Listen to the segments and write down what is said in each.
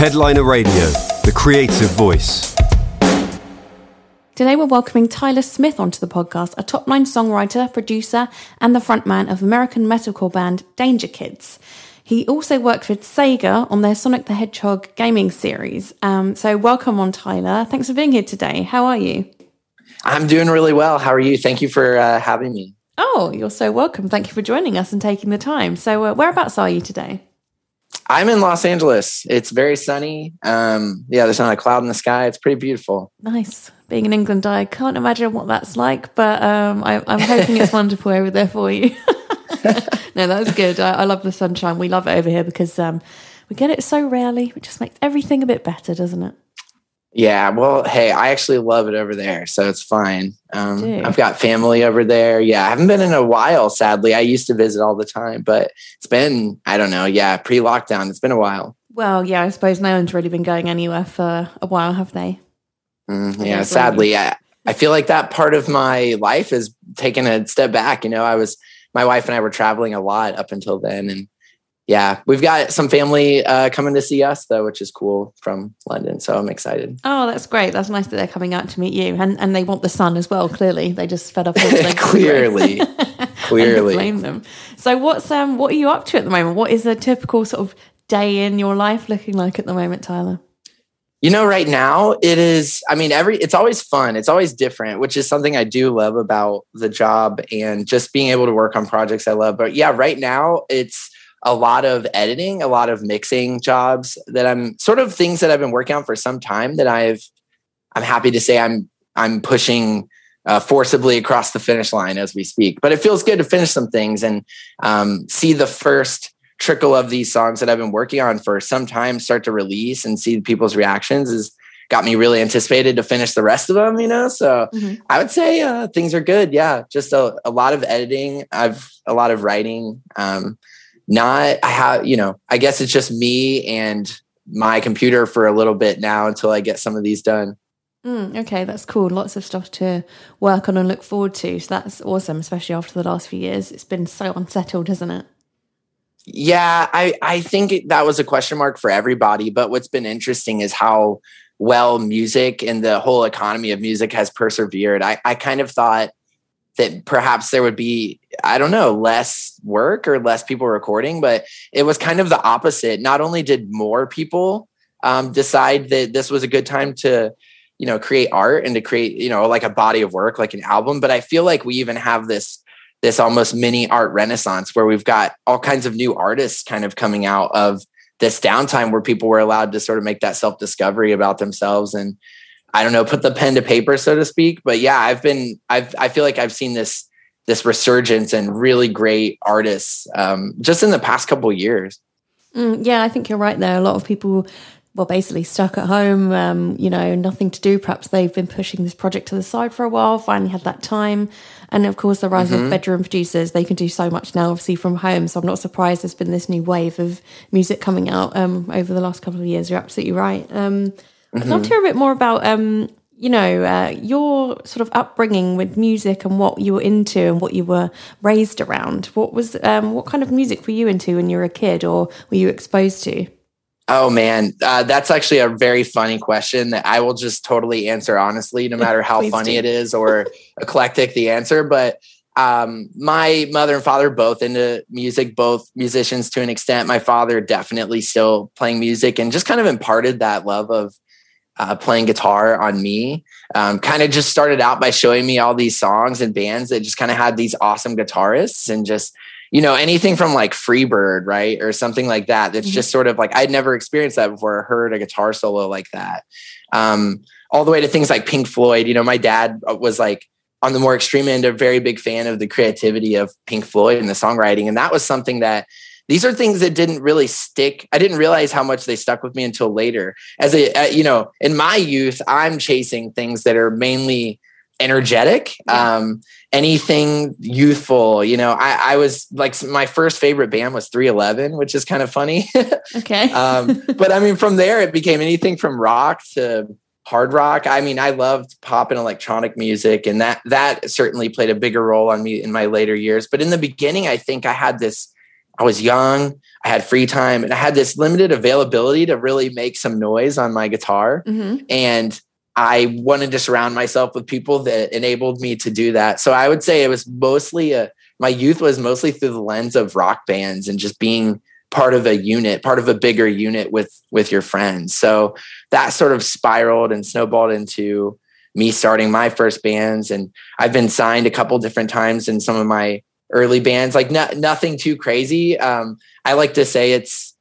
Headliner Radio, the creative voice. Today we're welcoming Tyler Smith onto the podcast, a top line songwriter, producer, and the frontman of American metalcore band Danger Kids. He also worked with Sega on their Sonic the Hedgehog gaming series. Um, so, welcome on, Tyler. Thanks for being here today. How are you? I'm doing really well. How are you? Thank you for uh, having me. Oh, you're so welcome. Thank you for joining us and taking the time. So, uh, whereabouts are you today? I'm in Los Angeles. It's very sunny. Um, yeah, there's not a cloud in the sky. It's pretty beautiful. Nice. Being in England, I can't imagine what that's like, but um, I, am hoping it's wonderful over there for you. no, that's good. I, I, love the sunshine. We love it over here because um, we get it so rarely. It just makes everything a bit better, doesn't it? Yeah, well, hey, I actually love it over there, so it's fine. Um, I've got family over there. Yeah, I haven't been in a while, sadly. I used to visit all the time, but it's been, I don't know, yeah, pre lockdown. It's been a while. Well, yeah, I suppose no one's really been going anywhere for a while, have they? Mm, yeah, sadly, I, I feel like that part of my life is taking a step back. You know, I was, my wife and I were traveling a lot up until then, and yeah, we've got some family uh, coming to see us though, which is cool from London. So I'm excited. Oh, that's great. That's nice that they're coming out to meet you, and and they want the sun as well. Clearly, they just fed up. Clearly, clearly, blame them. So what's um what are you up to at the moment? What is a typical sort of day in your life looking like at the moment, Tyler? You know, right now it is, I mean, every, it's always fun. It's always different, which is something I do love about the job and just being able to work on projects I love. But yeah, right now it's, a lot of editing, a lot of mixing jobs that I'm sort of things that I've been working on for some time that I've I'm happy to say I'm I'm pushing uh, forcibly across the finish line as we speak. But it feels good to finish some things and um, see the first trickle of these songs that I've been working on for some time start to release and see people's reactions is got me really anticipated to finish the rest of them, you know? So mm-hmm. I would say uh, things are good. Yeah. Just a, a, lot of editing. I've a lot of writing. Um, not I have, you know, I guess it's just me and my computer for a little bit now until I get some of these done. Mm, okay, that's cool. Lots of stuff to work on and look forward to. So that's awesome, especially after the last few years. It's been so unsettled, hasn't it? Yeah, I, I think that was a question mark for everybody. But what's been interesting is how well music and the whole economy of music has persevered. I, I kind of thought that perhaps there would be i don't know less work or less people recording but it was kind of the opposite. Not only did more people um, decide that this was a good time to you know create art and to create you know like a body of work like an album but i feel like we even have this this almost mini art renaissance where we've got all kinds of new artists kind of coming out of this downtime where people were allowed to sort of make that self discovery about themselves and I don't know, put the pen to paper, so to speak. But yeah, I've been, I've, I feel like I've seen this, this resurgence and really great artists um, just in the past couple years. Mm, yeah, I think you're right there. A lot of people, well, basically stuck at home, um, you know, nothing to do. Perhaps they've been pushing this project to the side for a while, finally had that time. And of course, the rise mm-hmm. of bedroom producers, they can do so much now, obviously, from home. So I'm not surprised there's been this new wave of music coming out um, over the last couple of years. You're absolutely right. I'd love to hear a bit more about, um, you know, uh, your sort of upbringing with music and what you were into and what you were raised around. What was, um, what kind of music were you into when you were a kid, or were you exposed to? Oh man, uh, that's actually a very funny question that I will just totally answer honestly, no matter how funny do. it is or eclectic the answer. But um, my mother and father both into music, both musicians to an extent. My father definitely still playing music and just kind of imparted that love of uh, playing guitar on me. Um, kind of just started out by showing me all these songs and bands that just kind of had these awesome guitarists and just, you know, anything from like Freebird, right? Or something like that. That's mm-hmm. just sort of like, I'd never experienced that before, heard a guitar solo like that. Um, all the way to things like Pink Floyd. You know, my dad uh, was like, on the more extreme end, a very big fan of the creativity of Pink Floyd and the songwriting. And that was something that these are things that didn't really stick. I didn't realize how much they stuck with me until later. As a uh, you know in my youth i'm chasing things that are mainly energetic yeah. um anything youthful you know. I, I was like my first favorite band was 311 which is kind of funny. Okay. Um but i mean from there it became anything from rock to hard rock. I mean i loved pop and electronic music and that that certainly played a bigger role on me in my later years. But in the beginning i think i had this I was young, I had free time, and I had this limited availability to really make some noise on my guitar. Mm-hmm. And I wanted to surround myself with people that enabled me to do that. So I would say it was mostly a my youth was mostly through the lens of rock bands and just being part of a unit, part of a bigger unit with with your friends. So that sort of spiraled and snowballed into me starting my first bands and I've been signed a couple different times in some of my early bands like no, nothing too crazy. Um, I like to say it's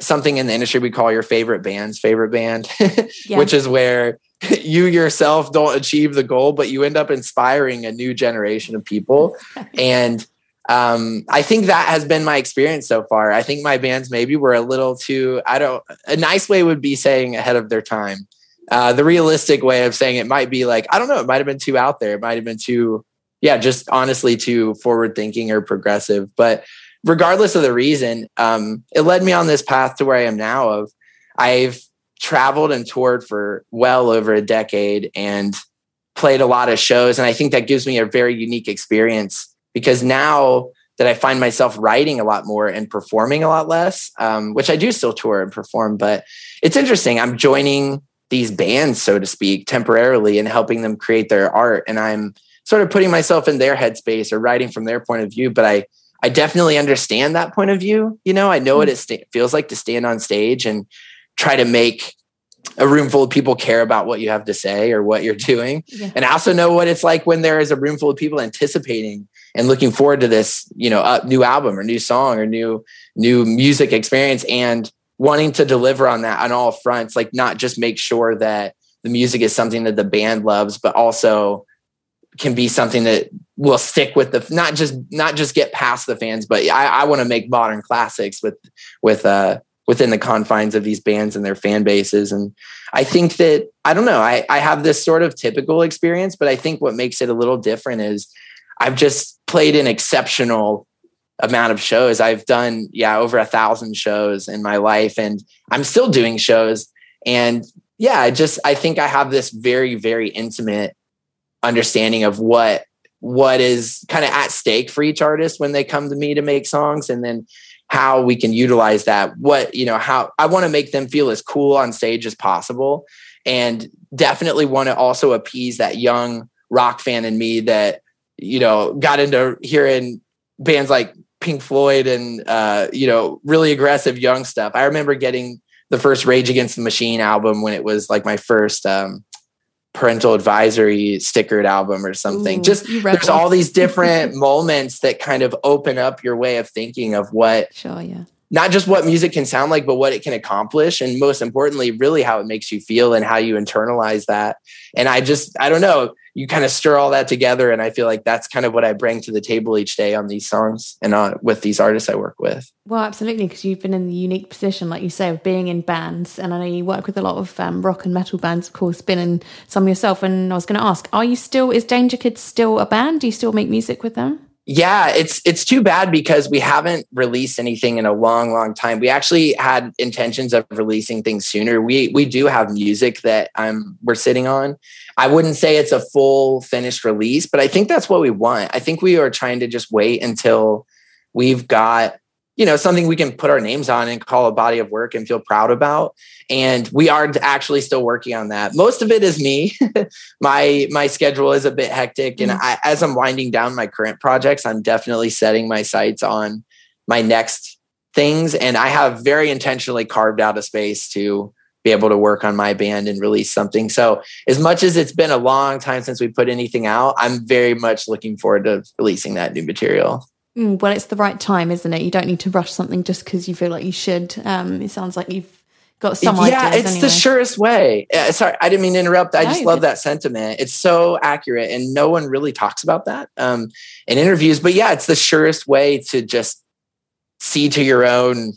something in the industry we call your favorite band's favorite band, yeah. which is where you yourself don't achieve the goal, but you end up inspiring a new generation of people. and um, I think that has been my experience so far. I think my bands maybe were a little too, I don't, a nice way would be saying ahead of their time. Uh, the realistic way of saying it might be like, I don't know, it might have been too out there. It might have been too, yeah, just honestly too forward thinking or progressive. But regardless of the reason, um, it led me on this path to where I am now of I've traveled and toured for well over a decade and played a lot of shows. And I think that gives me a very unique experience because now that I find myself writing a lot more and performing a lot less, um, which I do still tour and perform, but it's interesting. I'm joining these bands, so to speak, temporarily and helping them create their art. And I'm sort of putting myself in their headspace or writing from their point of view. But I, I definitely understand that point of view. You know, I know what hmm. it st- feels like to stand on stage and try to make a room full of people care about what you have to say or what you're doing. Yeah. And I also know what it's like when there is a room full of people anticipating and looking forward to this, you know, uh, new album or new song or new new music experience and wanting to deliver on that on all fronts, like not just make sure that the music is something that the band loves, but also can be something that will stick with the not just not just get past the fans, but I, I want to make modern classics with with uh within the confines of these bands and their fan bases. And I think that, I don't know, I, I have this sort of typical experience, but I think what makes it a little different is I've just played an exceptional amount of shows. I've done, yeah, over a thousand shows in my life and I'm still doing shows. And yeah, I just, I think I have this very, very intimate understanding of what what is kind of at stake for each artist when they come to me to make songs and then how we can utilize that what you know how i want to make them feel as cool on stage as possible and definitely want to also appease that young rock fan in me that you know got into hearing bands like pink floyd and uh you know really aggressive young stuff. I remember getting the first rage against the machine album when it was like my first um parental advisory stickered album or something. Ooh, Just there's all these different moments that kind of open up your way of thinking of what sure, yeah. Not just what music can sound like, but what it can accomplish. And most importantly, really how it makes you feel and how you internalize that. And I just, I don't know, you kind of stir all that together and i feel like that's kind of what i bring to the table each day on these songs and on with these artists i work with well absolutely because you've been in the unique position like you say of being in bands and i know you work with a lot of um, rock and metal bands of course been in some yourself and i was going to ask are you still is danger kids still a band do you still make music with them yeah it's it's too bad because we haven't released anything in a long long time. We actually had intentions of releasing things sooner. We we do have music that i'm we're sitting on. I wouldn't say it's a full finished release but i think that's what we want. I think we are trying to just wait until we've got you know something we can put our names on and call a body of work and feel proud about. And we are actually still working on that. Most of it is me. My my schedule is a bit hectic and mm-hmm. I, as i'm winding down my current projects i'm definitely setting my sights on my next things. And i have very intentionally carved out a space to be able to work on my band and release something. So as much as it's been a long time since we put anything out i'm very much looking forward to releasing that new material Mm, well, it's the right time, isn't it? You don't need to rush something just because you feel like you should. Um, it sounds like you've got some yeah, it's anyway. the surest way. sorry, I didn't mean to interrupt. I no, just love that sentiment. It's so accurate, and no one really talks about that um, in interviews. But yeah, it's the surest way to just see to your own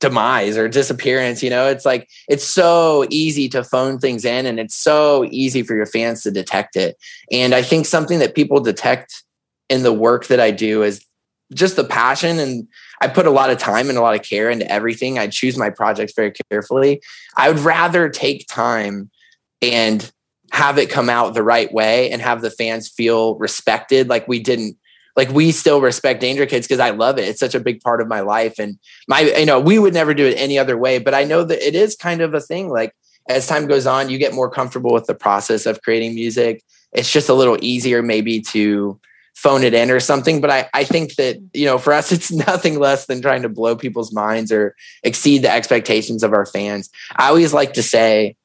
demise or disappearance. You know, it's like it's so easy to phone things in, and it's so easy for your fans to detect it. And I think something that people detect in the work that I do is just the passion and I put a lot of time and a lot of care into everything. I choose my projects very carefully. I would rather take time and have it come out the right way and have the fans feel respected like we didn't like we still respect Danger Kids because I love it. It's such a big part of my life. And my, you know, we would never do it any other way. But I know that it is kind of a thing. Like as time goes on, you get more comfortable with the process of creating music. It's just a little easier maybe to phone it in or something. But I, I think that, you know, for us, it's nothing less than trying to blow people's minds or exceed the expectations of our fans. I always like to say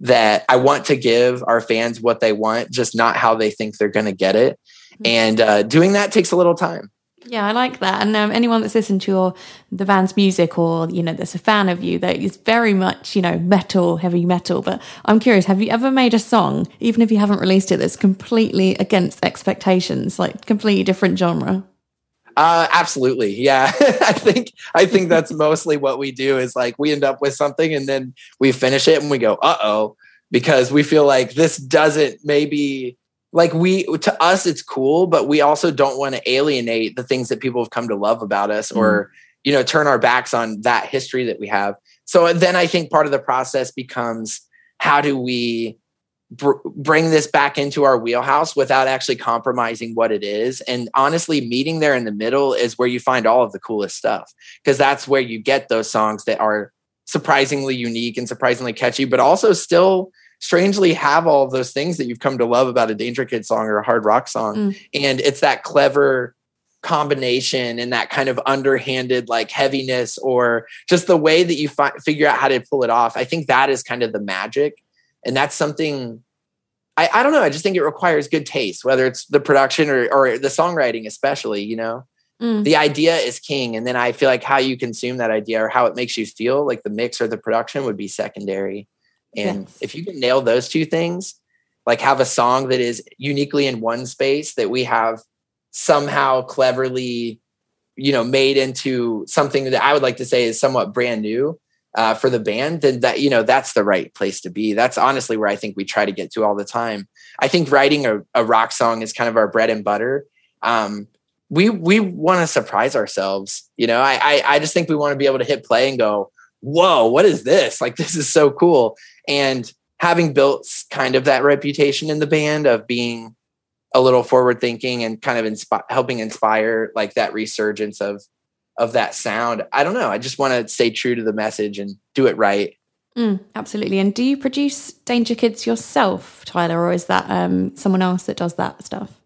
that I want to give our fans what they want, just not how they think they're going to get it. Mm-hmm. and uh, doing that takes a little time. Yeah, I like that. And um, anyone that's listened to your the band's music, or you know, that's a fan of you, that is very much you know metal, heavy metal. But I'm curious, have you ever made a song, even if you haven't released it, that's completely against expectations, like completely different genre? Uh, absolutely. Yeah. I think, I think that's mostly what we do is like we end up with something and then we finish it and we go, uh oh, because we feel like this doesn't maybe like we to us it's cool but we also don't want to alienate the things that people have come to love about us mm. or you know turn our backs on that history that we have so then i think part of the process becomes how do we br- bring this back into our wheelhouse without actually compromising what it is and honestly meeting there in the middle is where you find all of the coolest stuff because that's where you get those songs that are surprisingly unique and surprisingly catchy but also still strangely have all of those things that you've come to love about a Danger Kid song or a hard rock song. Mm. And it's that clever combination and that kind of underhanded like heaviness or just the way that you fi- figure out how to pull it off. I think that is kind of the magic. And that's something I, I don't know. I just think it requires good taste, whether it's the production or, or the songwriting, especially, you know, mm. the idea is king. And then I feel like how you consume that idea or how it makes you feel like the mix or the production would be secondary. And yes. if you can nail those two things, like have a song that is uniquely in one space that we have somehow cleverly, you know, made into something that I would like to say is somewhat brand new uh, for the band, then that, you know, that's the right place to be. That's honestly where I think we try to get to all the time. I think writing a, a rock song is kind of our bread and butter. Um, we we want to surprise ourselves. You know, I, I I just think we want to be able to hit play and go, whoa, what is this? Like this is so cool. And having built kind of that reputation in the band of being a little forward thinking and kind of inspi- helping inspire like that resurgence of of that sound. I don't know. I just want to stay true to the message and do it right. Mm, absolutely. And do you produce Danger Kids yourself, Tyler, or is that um, someone else that does that stuff?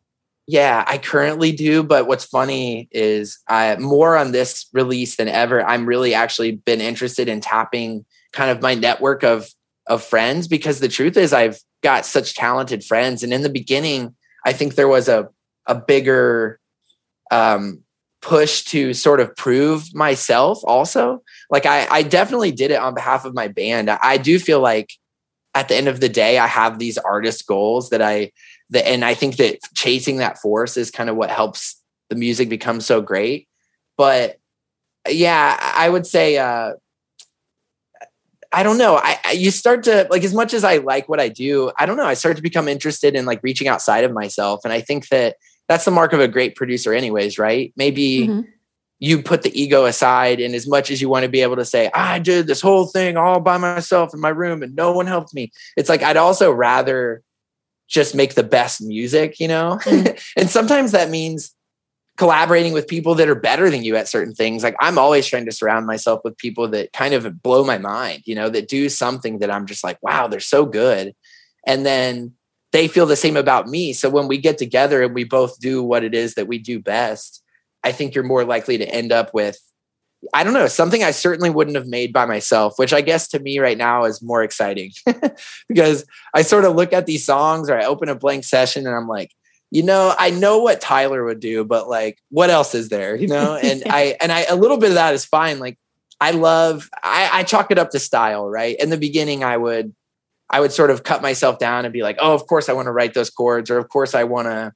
Yeah, I currently do. But what's funny is I more on this release than ever. I'm really actually been interested in tapping kind of my network of of friends because the truth is I've got such talented friends. And in the beginning, I think there was a a bigger um, push to sort of prove myself also. Like I, I definitely did it on behalf of my band. I, I do feel like at the end of the day, I have these artist goals that I that and I think that chasing that force is kind of what helps the music become so great. But yeah, I would say uh I don't know. I, I, you start to like as much as I like what I do. I don't know. I start to become interested in like reaching outside of myself, and I think that that's the mark of a great producer, anyways. Right? Maybe mm-hmm. you put the ego aside, and as much as you want to be able to say, "I did this whole thing all by myself in my room, and no one helped me," it's like I'd also rather just make the best music, you know. Mm-hmm. and sometimes that means collaborating with people that are better than you at certain things. Like I'm always trying to surround myself with people that kind of blow my mind, you know, that do something that I'm just like, wow, they're so good. And then they feel the same about me. So when we get together and we both do what it is that we do best, I think you're more likely to end up with I don't know, something I certainly wouldn't have made by myself, which I guess to me right now is more exciting because I sort of look at these songs or I open a blank session and I'm like, you know, I know what Tyler would do, but like, what else is there? You know, and I and I a little bit of that is fine. Like, I love I, I chalk it up to style, right? In the beginning, I would I would sort of cut myself down and be like, oh, of course I want to write those chords, or of course I want to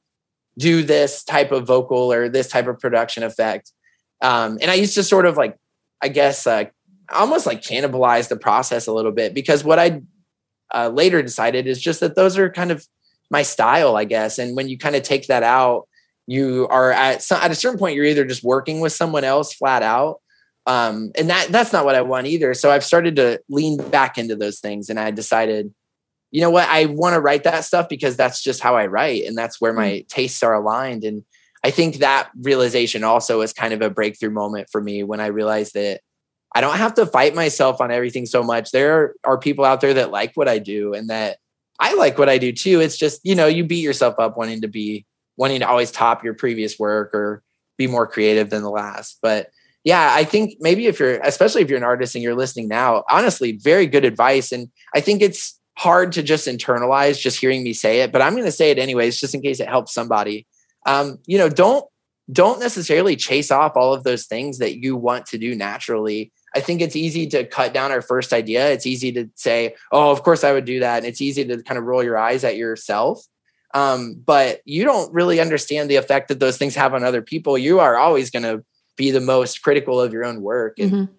do this type of vocal or this type of production effect. Um, and I used to sort of like, I guess, uh, almost like cannibalize the process a little bit because what I uh, later decided is just that those are kind of my style, I guess. And when you kind of take that out, you are at some, at a certain point, you're either just working with someone else flat out. Um, and that that's not what I want either. So I've started to lean back into those things and I decided, you know what, I want to write that stuff because that's just how I write and that's where my mm. tastes are aligned. And I think that realization also was kind of a breakthrough moment for me when I realized that I don't have to fight myself on everything so much. There are people out there that like what I do and that I like what I do too. It's just, you know, you beat yourself up wanting to be wanting to always top your previous work or be more creative than the last. But yeah, I think maybe if you're, especially if you're an artist and you're listening now, honestly, very good advice. And I think it's hard to just internalize just hearing me say it, but I'm going to say it anyways, just in case it helps somebody. Um, you know, don't don't necessarily chase off all of those things that you want to do naturally I think it's easy to cut down our first idea. It's easy to say, "Oh, of course I would do that," and it's easy to kind of roll your eyes at yourself. Um, but you don't really understand the effect that those things have on other people. You are always going to be the most critical of your own work, and mm-hmm.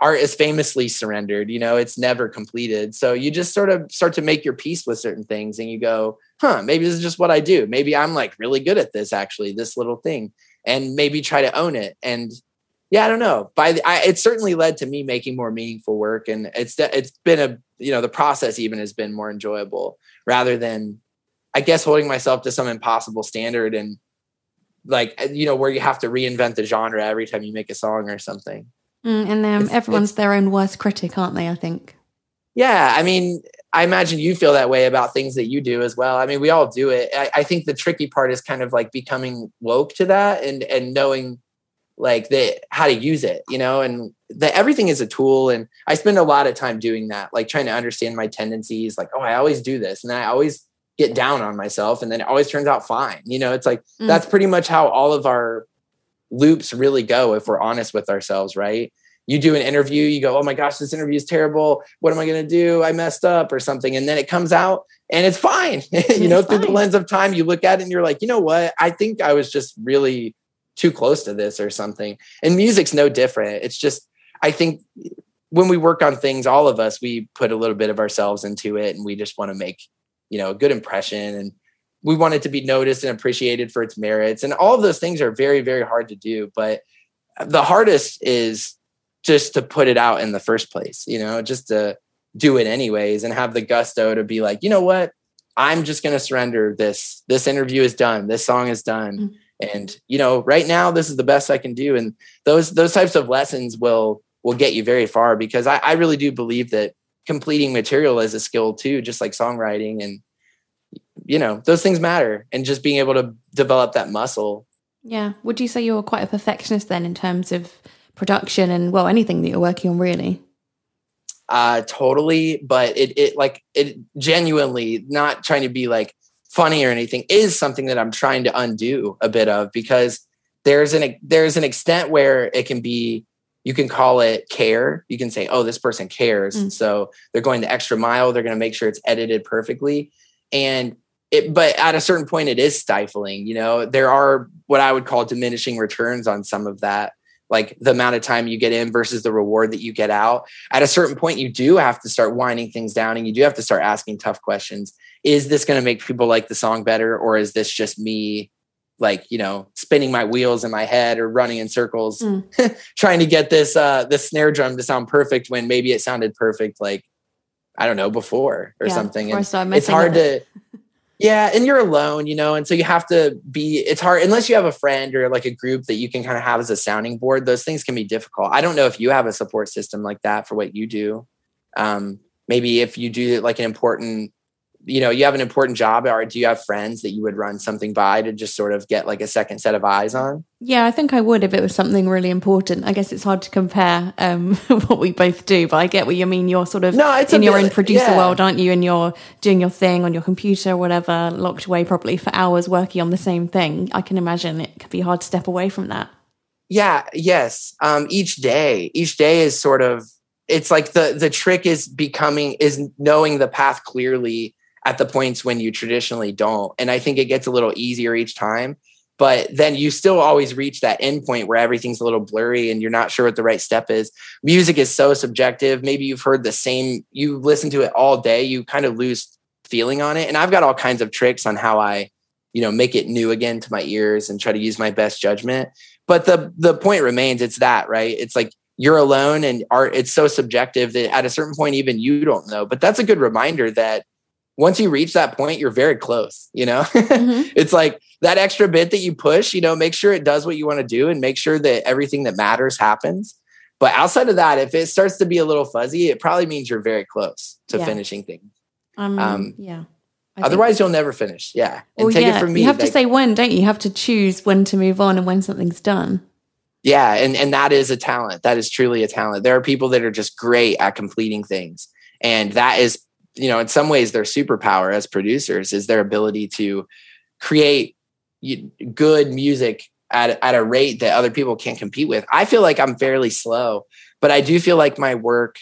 art is famously surrendered. You know, it's never completed. So you just sort of start to make your peace with certain things, and you go, "Huh, maybe this is just what I do. Maybe I'm like really good at this. Actually, this little thing." And maybe try to own it. And yeah, I don't know. By the, I, it certainly led to me making more meaningful work, and it's it's been a you know the process even has been more enjoyable rather than I guess holding myself to some impossible standard and like uh, you know where you have to reinvent the genre every time you make a song or something. Mm, and um, everyone's it's, their own worst critic, aren't they? I think. Yeah, I mean, I imagine you feel that way about things that you do as well. I mean, we all do it. I, I think the tricky part is kind of like becoming woke to that and and knowing like the how to use it you know and that everything is a tool and i spend a lot of time doing that like trying to understand my tendencies like oh i always do this and then i always get down on myself and then it always turns out fine you know it's like mm. that's pretty much how all of our loops really go if we're honest with ourselves right you do an interview you go oh my gosh this interview is terrible what am i going to do i messed up or something and then it comes out and it's fine you know through the lens of time you look at it and you're like you know what i think i was just really too close to this or something. And music's no different. It's just, I think when we work on things, all of us, we put a little bit of ourselves into it and we just want to make, you know, a good impression and we want it to be noticed and appreciated for its merits. And all of those things are very, very hard to do. But the hardest is just to put it out in the first place, you know, just to do it anyways and have the gusto to be like, you know what? I'm just going to surrender this. This interview is done. This song is done. Mm-hmm and you know right now this is the best i can do and those those types of lessons will will get you very far because i, I really do believe that completing material is a skill too just like songwriting and you know those things matter and just being able to develop that muscle yeah would you say you're quite a perfectionist then in terms of production and well anything that you're working on really uh totally but it it like it genuinely not trying to be like funny or anything is something that I'm trying to undo a bit of because there's an there's an extent where it can be you can call it care. You can say, "Oh, this person cares." Mm. So they're going the extra mile. They're going to make sure it's edited perfectly. And it, but at a certain point, it is stifling. You know, there are what I would call diminishing returns on some of that, like the amount of time you get in versus the reward that you get out. At a certain point, you do have to start winding things down, and you do have to start asking tough questions is this going to make people like the song better or is this just me like you know spinning my wheels in my head or running in circles mm. trying to get this uh this snare drum to sound perfect when maybe it sounded perfect like i don't know before or yeah, something and it's hard to yeah and you're alone you know and so you have to be it's hard unless you have a friend or like a group that you can kind of have as a sounding board those things can be difficult. I don't know if you have a support system like that for what you do. Um maybe if you do like an important you know you have an important job or do you have friends that you would run something by to just sort of get like a second set of eyes on? Yeah i think i would if it was something really important. I guess it's hard to compare um, what we both do but i get what you mean. You're sort of no, it's in your bit, own producer yeah. world aren't you? And you're doing your thing on your computer or whatever locked away probably for hours working on the same thing. I can imagine it could be hard to step away from that. Yeah yes. Um, each day each day is sort of it's like the the trick is becoming is knowing the path clearly at the points when you traditionally don't. And I think it gets a little easier each time. But then you still always reach that end point where everything's a little blurry and you're not sure what the right step is. Music is so subjective. Maybe you've heard the same, you listen to it all day, you kind of lose feeling on it. And I've got all kinds of tricks on how I, you know, make it new again to my ears and try to use my best judgment. But the the point remains, it's that, right? It's like you're alone and art it's so subjective that at a certain point even you don't know. But that's a good reminder that once you reach that point, you're very close, you know? Mm-hmm. it's like that extra bit that you push, you know, make sure it does what you want to do and make sure that everything that matters happens. But outside of that, if it starts to be a little fuzzy, it probably means you're very close to yeah. finishing things. Um, um yeah. I otherwise, you'll never finish. Yeah. And well, take yeah. it from me. You have like, to say when, don't you? You have to choose when to move on and when something's done. Yeah, and and that is a talent. That is truly a talent. There are people that are just great at completing things, and that is, you know, in some ways, their superpower as producers is their ability to create good music at at a rate that other people can't compete with. I feel like I'm fairly slow, but I do feel like my work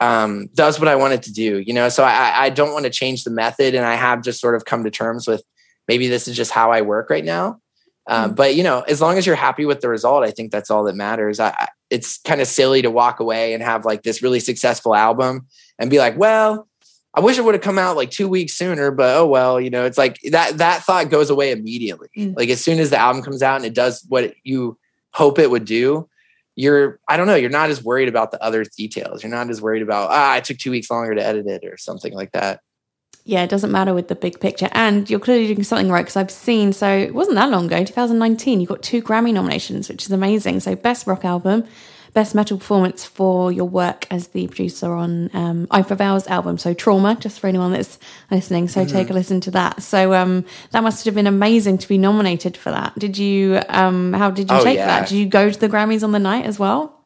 um, does what I want it to do. You know, so I, I don't want to change the method, and I have just sort of come to terms with maybe this is just how I work right now. Um, mm-hmm. But you know, as long as you're happy with the result, I think that's all that matters. I, it's kind of silly to walk away and have like this really successful album and be like, well, I wish it would have come out like two weeks sooner, but oh well, you know, it's like that that thought goes away immediately. Mm-hmm. Like as soon as the album comes out and it does what you hope it would do, you're I don't know, you're not as worried about the other details. You're not as worried about ah, I took two weeks longer to edit it or something like that yeah, it doesn't matter with the big picture. And you're clearly doing something right because I've seen, so it wasn't that long ago, 2019, you got two Grammy nominations, which is amazing. So, Best Rock Album, Best Metal Performance for your work as the producer on um, I Prevail's album. So, Trauma, just for anyone that's listening. So, mm-hmm. take a listen to that. So, um, that must have been amazing to be nominated for that. Did you, um, how did you oh, take yeah. that? Did you go to the Grammys on the night as well?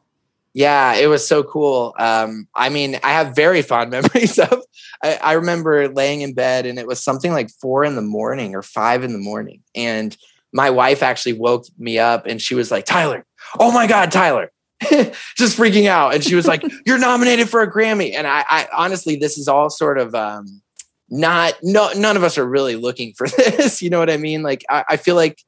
Yeah, it was so cool. Um, I mean, I have very fond memories of. I, I, remember laying in bed and it was something like four in the morning or five in the morning, and my wife actually woke me up and she was like, "Tyler, oh my God, Tyler!" just freaking out, and she was like, "You're nominated for a Grammy." And I, I honestly, this is all sort of um, not no, none of us are really looking for this. you know what I mean? Like, I, I feel like,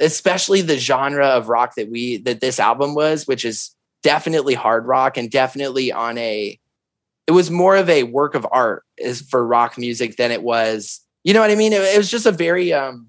especially the genre of rock that we that this album was, which is definitely hard rock and definitely on a it was more of a work of art is for rock music than it was you know what i mean it, it, was just a very um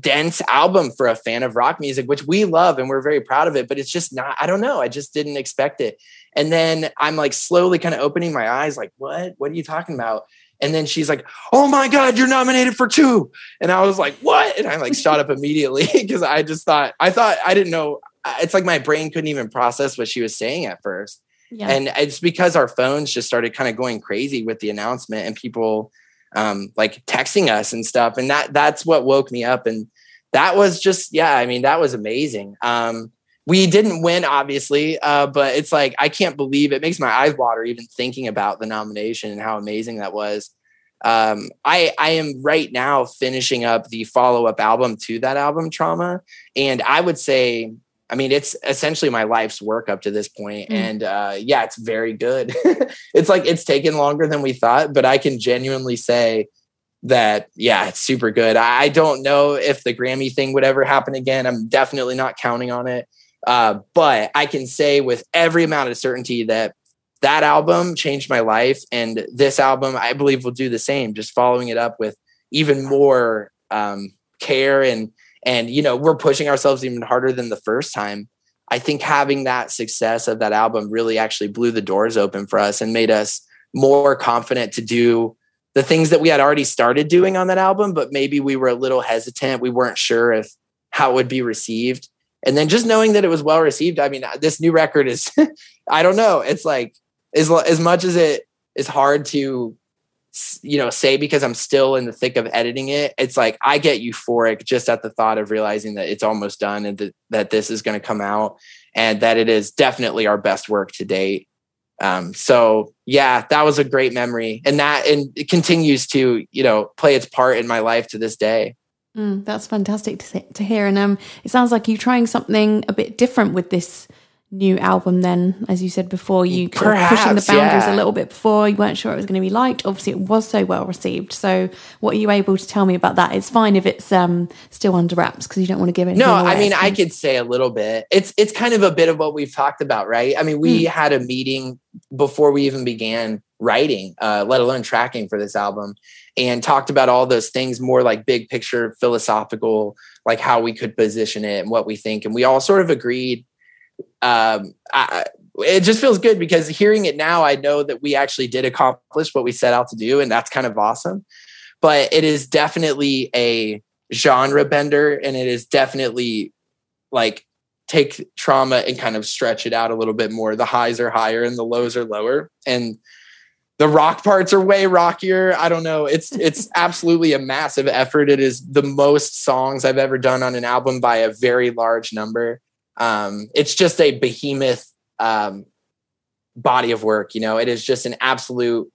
dense album for a fan of rock music which we love and we're very proud of it but it's just not i don't know. I just didn't expect it. And then i'm like slowly kind of opening my eyes like what? What are you talking about? And then she's like oh my god you're nominated for two. And i was like what? And i like shot up immediately because i just thought i thought i didn't know it's like my brain couldn't even process what she was saying at first. Yeah. And it's because our phones just started kind of going crazy with the announcement and people um, like texting us and stuff. And that that's what woke me up. And that was just, yeah, I mean, that was amazing. Um, we didn't win, obviously, uh, but it's like I can't believe it makes my eyes water even thinking about the nomination and how amazing that was. Um, I I am right now finishing up the follow up album to that album, Trauma, and I would say I mean, it's essentially my life's work up to this point. Mm. And uh, yeah, it's very good. it's like it's taken longer than we thought, but I can genuinely say that, yeah, it's super good. I don't know if the Grammy thing would ever happen again. I'm definitely not counting on it. Uh, but I can say with every amount of certainty that that album changed my life. And this album, I believe, will do the same, just following it up with even more um, care and and you know we're pushing ourselves even harder than the first time. I think having that success of that album really actually blew the doors open for us and made us more confident to do the things that we had already started doing on that album but maybe we were a little hesitant. We weren't sure if how it would be received. And then just knowing that it was well received i mean uh, this new record is i don't know. It's like as, as much as it is hard to you know say because i'm still in the thick of editing it it's like i get euphoric just at the thought of realizing that it's almost done and that, that this is going to come out and that it is definitely our best work to date. Um, so yeah that was a great memory and that and it continues to you know play its part in my life to this day. Mm, that's fantastic to, to hear and um, it sounds like you're trying something a bit different with this new album then as you said before you Perhaps, pushing the boundaries yeah. a little bit before you weren't sure it was going to be liked. Obviously it was so well received. So what are you able to tell me about that? It's fine if it's um still under wraps because you don't want to give it no i mean i could say a little bit. It's it's kind of a bit of what we've talked about right? I mean we mm. had a meeting before we even began writing uh let alone tracking for this album and talked about all those things more like big picture philosophical like how we could position it and what we think and we all sort of agreed um, I, it just feels good because hearing it now, I know that we actually did accomplish what we set out to do, and that's kind of awesome. But it is definitely a genre bender, and it is definitely like take trauma and kind of stretch it out a little bit more. The highs are higher and the lows are lower, and the rock parts are way rockier. I don't know. It's it's absolutely a massive effort. It is the most songs I've ever done on an album by a very large number. Um, it's just a behemoth um, body of work. You know, it is just an absolute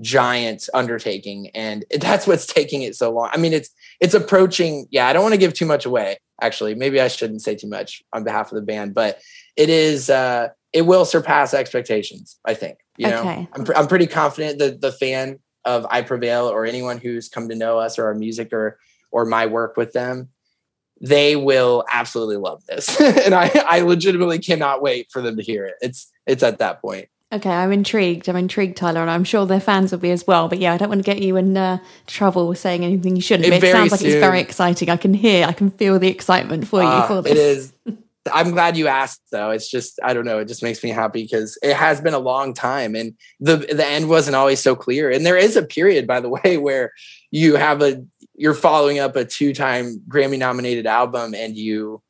giant undertaking, and that's what's taking it so long. I mean, it's it's approaching. Yeah, I don't want to give too much away. Actually, maybe I shouldn't say too much on behalf of the band, but it is. Uh, it will surpass expectations. I think. You know, okay. I'm, I'm pretty confident that the fan of I Prevail or anyone who's come to know us or our music or or my work with them, they will absolutely love this. and I, I legitimately cannot wait for them to hear it. It's it's at that point. Okay, I'm intrigued. I'm intrigued, Tyler, and I'm sure their fans will be as well. But yeah, I don't want to get you in uh, trouble saying anything you shouldn't. It, it sounds like soon. it's very exciting. I can hear, I can feel the excitement for uh, you ah, for this. It is. I'm glad you asked though. It's just I don't know, it just makes me happy because it has been a long time and the the end wasn't always so clear. And there is a period by the way where you have a you're following up a two-time Grammy nominated album and you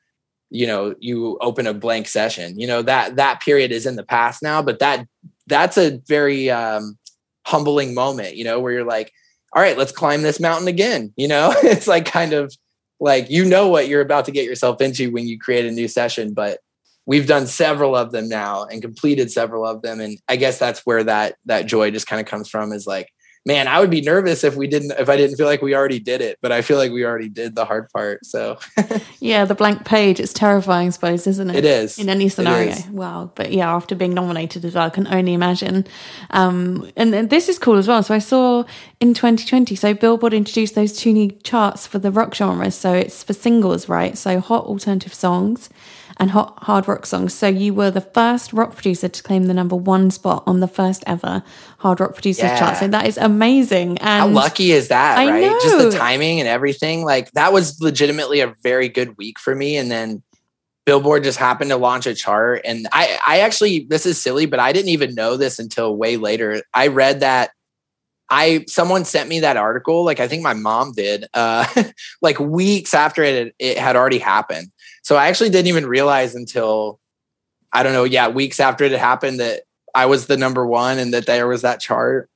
you know, you open a blank session. You know, that that period is in the past now, but that that's a very um humbling moment, you know, where you're like, all right, let's climb this mountain again, you know? it's like kind of like you know what you're about to get yourself into when you create a new session but we've done several of them now and completed several of them and i guess that's where that that joy just kind of comes from is like man, I would be nervous if we didn't, if I didn't feel like we already did it, but I feel like we already did the hard part. So, yeah, the blank page, it's terrifying, I suppose, isn't it? It is. In any scenario. Wow. But yeah, after being nominated as well, I can only imagine. Um, and, and this is cool as well. So I saw in 2020, so Billboard introduced those two new charts for the rock genres. So it's for singles, right? So hot alternative songs and hot, hard rock songs. So you were the first rock producer to claim the number one spot on the first ever hard rock producers yeah. chart. So that is amazing. And how lucky is that, I right? Know. Just the timing and everything. Like that was legitimately a very good week for me. And then Billboard just happened to launch a chart. And I, I actually, this is silly, but I didn't even know this until way later. I read that I someone sent me that article, like I think my mom did, uh, like weeks after it it had already happened. So I actually didn't even realize until I don't know, yeah, weeks after it happened that I was the number one and that there was that chart.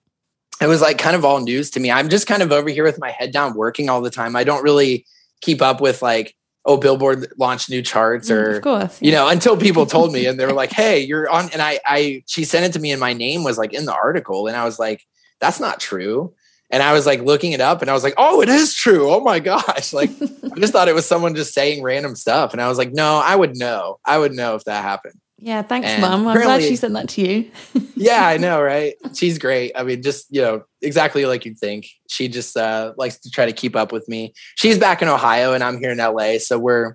It was like kind of all news to me. I'm just kind of over here with my head down working all the time. I don't really keep up with like, oh, Billboard launched new charts mm, or, of course, yeah. you know, until people told me and they were like, hey, you're on. And I, I, she sent it to me and my name was like in the article. And I was like, that's not true. And I was like looking it up and I was like, oh, it is true. Oh my gosh. Like I just thought it was someone just saying random stuff. And I was like, no, I would know. I would know if that happened. Yeah, thanks, and mom. I'm glad she sent that to you. yeah, I know, right? She's great. I mean, just you know, exactly like you'd think. She just uh, likes to try to keep up with me. She's back in Ohio, and I'm here in LA, so we're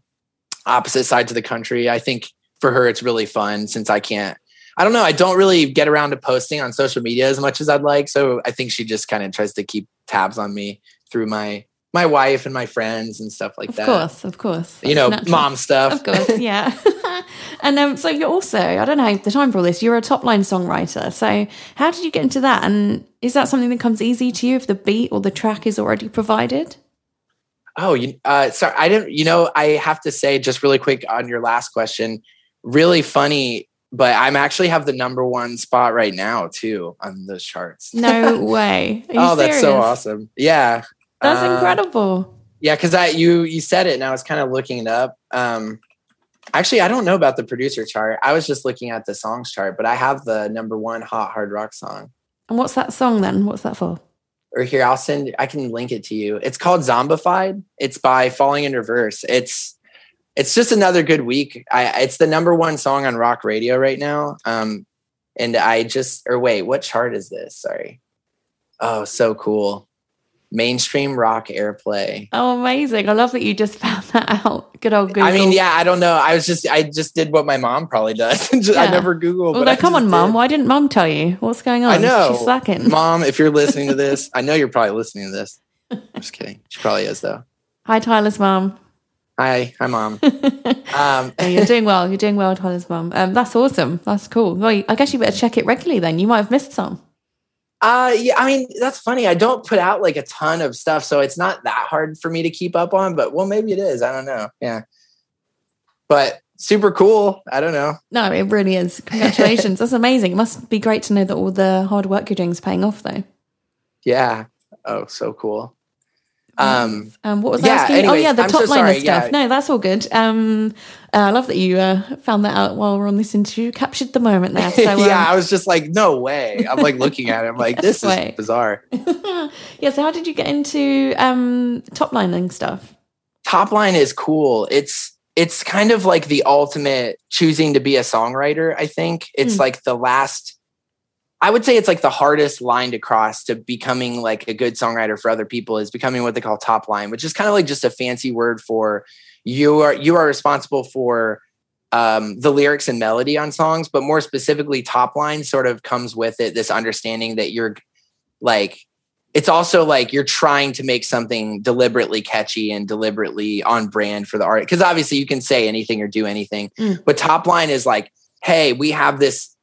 opposite sides of the country. I think for her, it's really fun since I can't I don't know. I don't really get around to posting on social media as much as I'd like. So I think she just kind of tries to keep tabs on me through my my wife and my friends and stuff like of that. Of course, of course. That's you know, natural. mom stuff. Of course, yeah. and um, so you're also, I don't know the time for all this, you're a top line songwriter. So how did you get into that? And is that something that comes easy to you if the beat or the track is already provided? Oh, you, uh, sorry, I didn't, you know, I have to say just really quick on your last question, really funny but I'm actually have the number one spot right now too on those charts. No way! oh, that's so awesome! Yeah, that's uh, incredible. Yeah, because I you you said it, and I was kind of looking it up. Um, actually, I don't know about the producer chart. I was just looking at the songs chart, but I have the number one hot hard rock song. And what's that song then? What's that for? Or here, I'll send. I can link it to you. It's called Zombified. It's by Falling in Reverse. It's it's just another good week. I, it's the number one song on rock radio right now. Um, and I just, or wait, what chart is this? Sorry. Oh, so cool. Mainstream rock airplay. Oh, amazing. I love that you just found that out. Good old Google. I mean, yeah, I don't know. I was just, I just did what my mom probably does. yeah. I never Googled. Well, come on, mom. Why didn't mom tell you? What's going on? I know. She's slacking. Mom, if you're listening to this, I know you're probably listening to this. I'm just kidding. She probably is, though. Hi, Tyler's mom. Hi, hi, mom. um, you're doing well. You're doing well, Tyler's mom. Um, that's awesome. That's cool. Well, I guess you better check it regularly. Then you might have missed some. Uh, yeah. I mean, that's funny. I don't put out like a ton of stuff, so it's not that hard for me to keep up on. But well, maybe it is. I don't know. Yeah. But super cool. I don't know. No, it really is. Congratulations. That's amazing. It must be great to know that all the hard work you're doing is paying off, though. Yeah. Oh, so cool. Um, um what was yeah, I asking? Anyways, oh, yeah, the I'm top so liner stuff. Yeah. No, that's all good. Um, uh, I love that you uh, found that out while we're on this interview. Captured the moment there. So, um, yeah, I was just like, no way. I'm like looking at it. I'm like, this way. is bizarre. yeah. So, how did you get into um, top lining stuff? Top line is cool. It's it's kind of like the ultimate choosing to be a songwriter. I think it's mm. like the last I would say it's like the hardest line to cross to becoming like a good songwriter for other people is becoming what they call top line, which is kind of like just a fancy word for you are you are responsible for um, the lyrics and melody on songs, but more specifically, top line sort of comes with it this understanding that you're like it's also like you're trying to make something deliberately catchy and deliberately on brand for the art because obviously you can say anything or do anything, mm. but top line is like, hey, we have this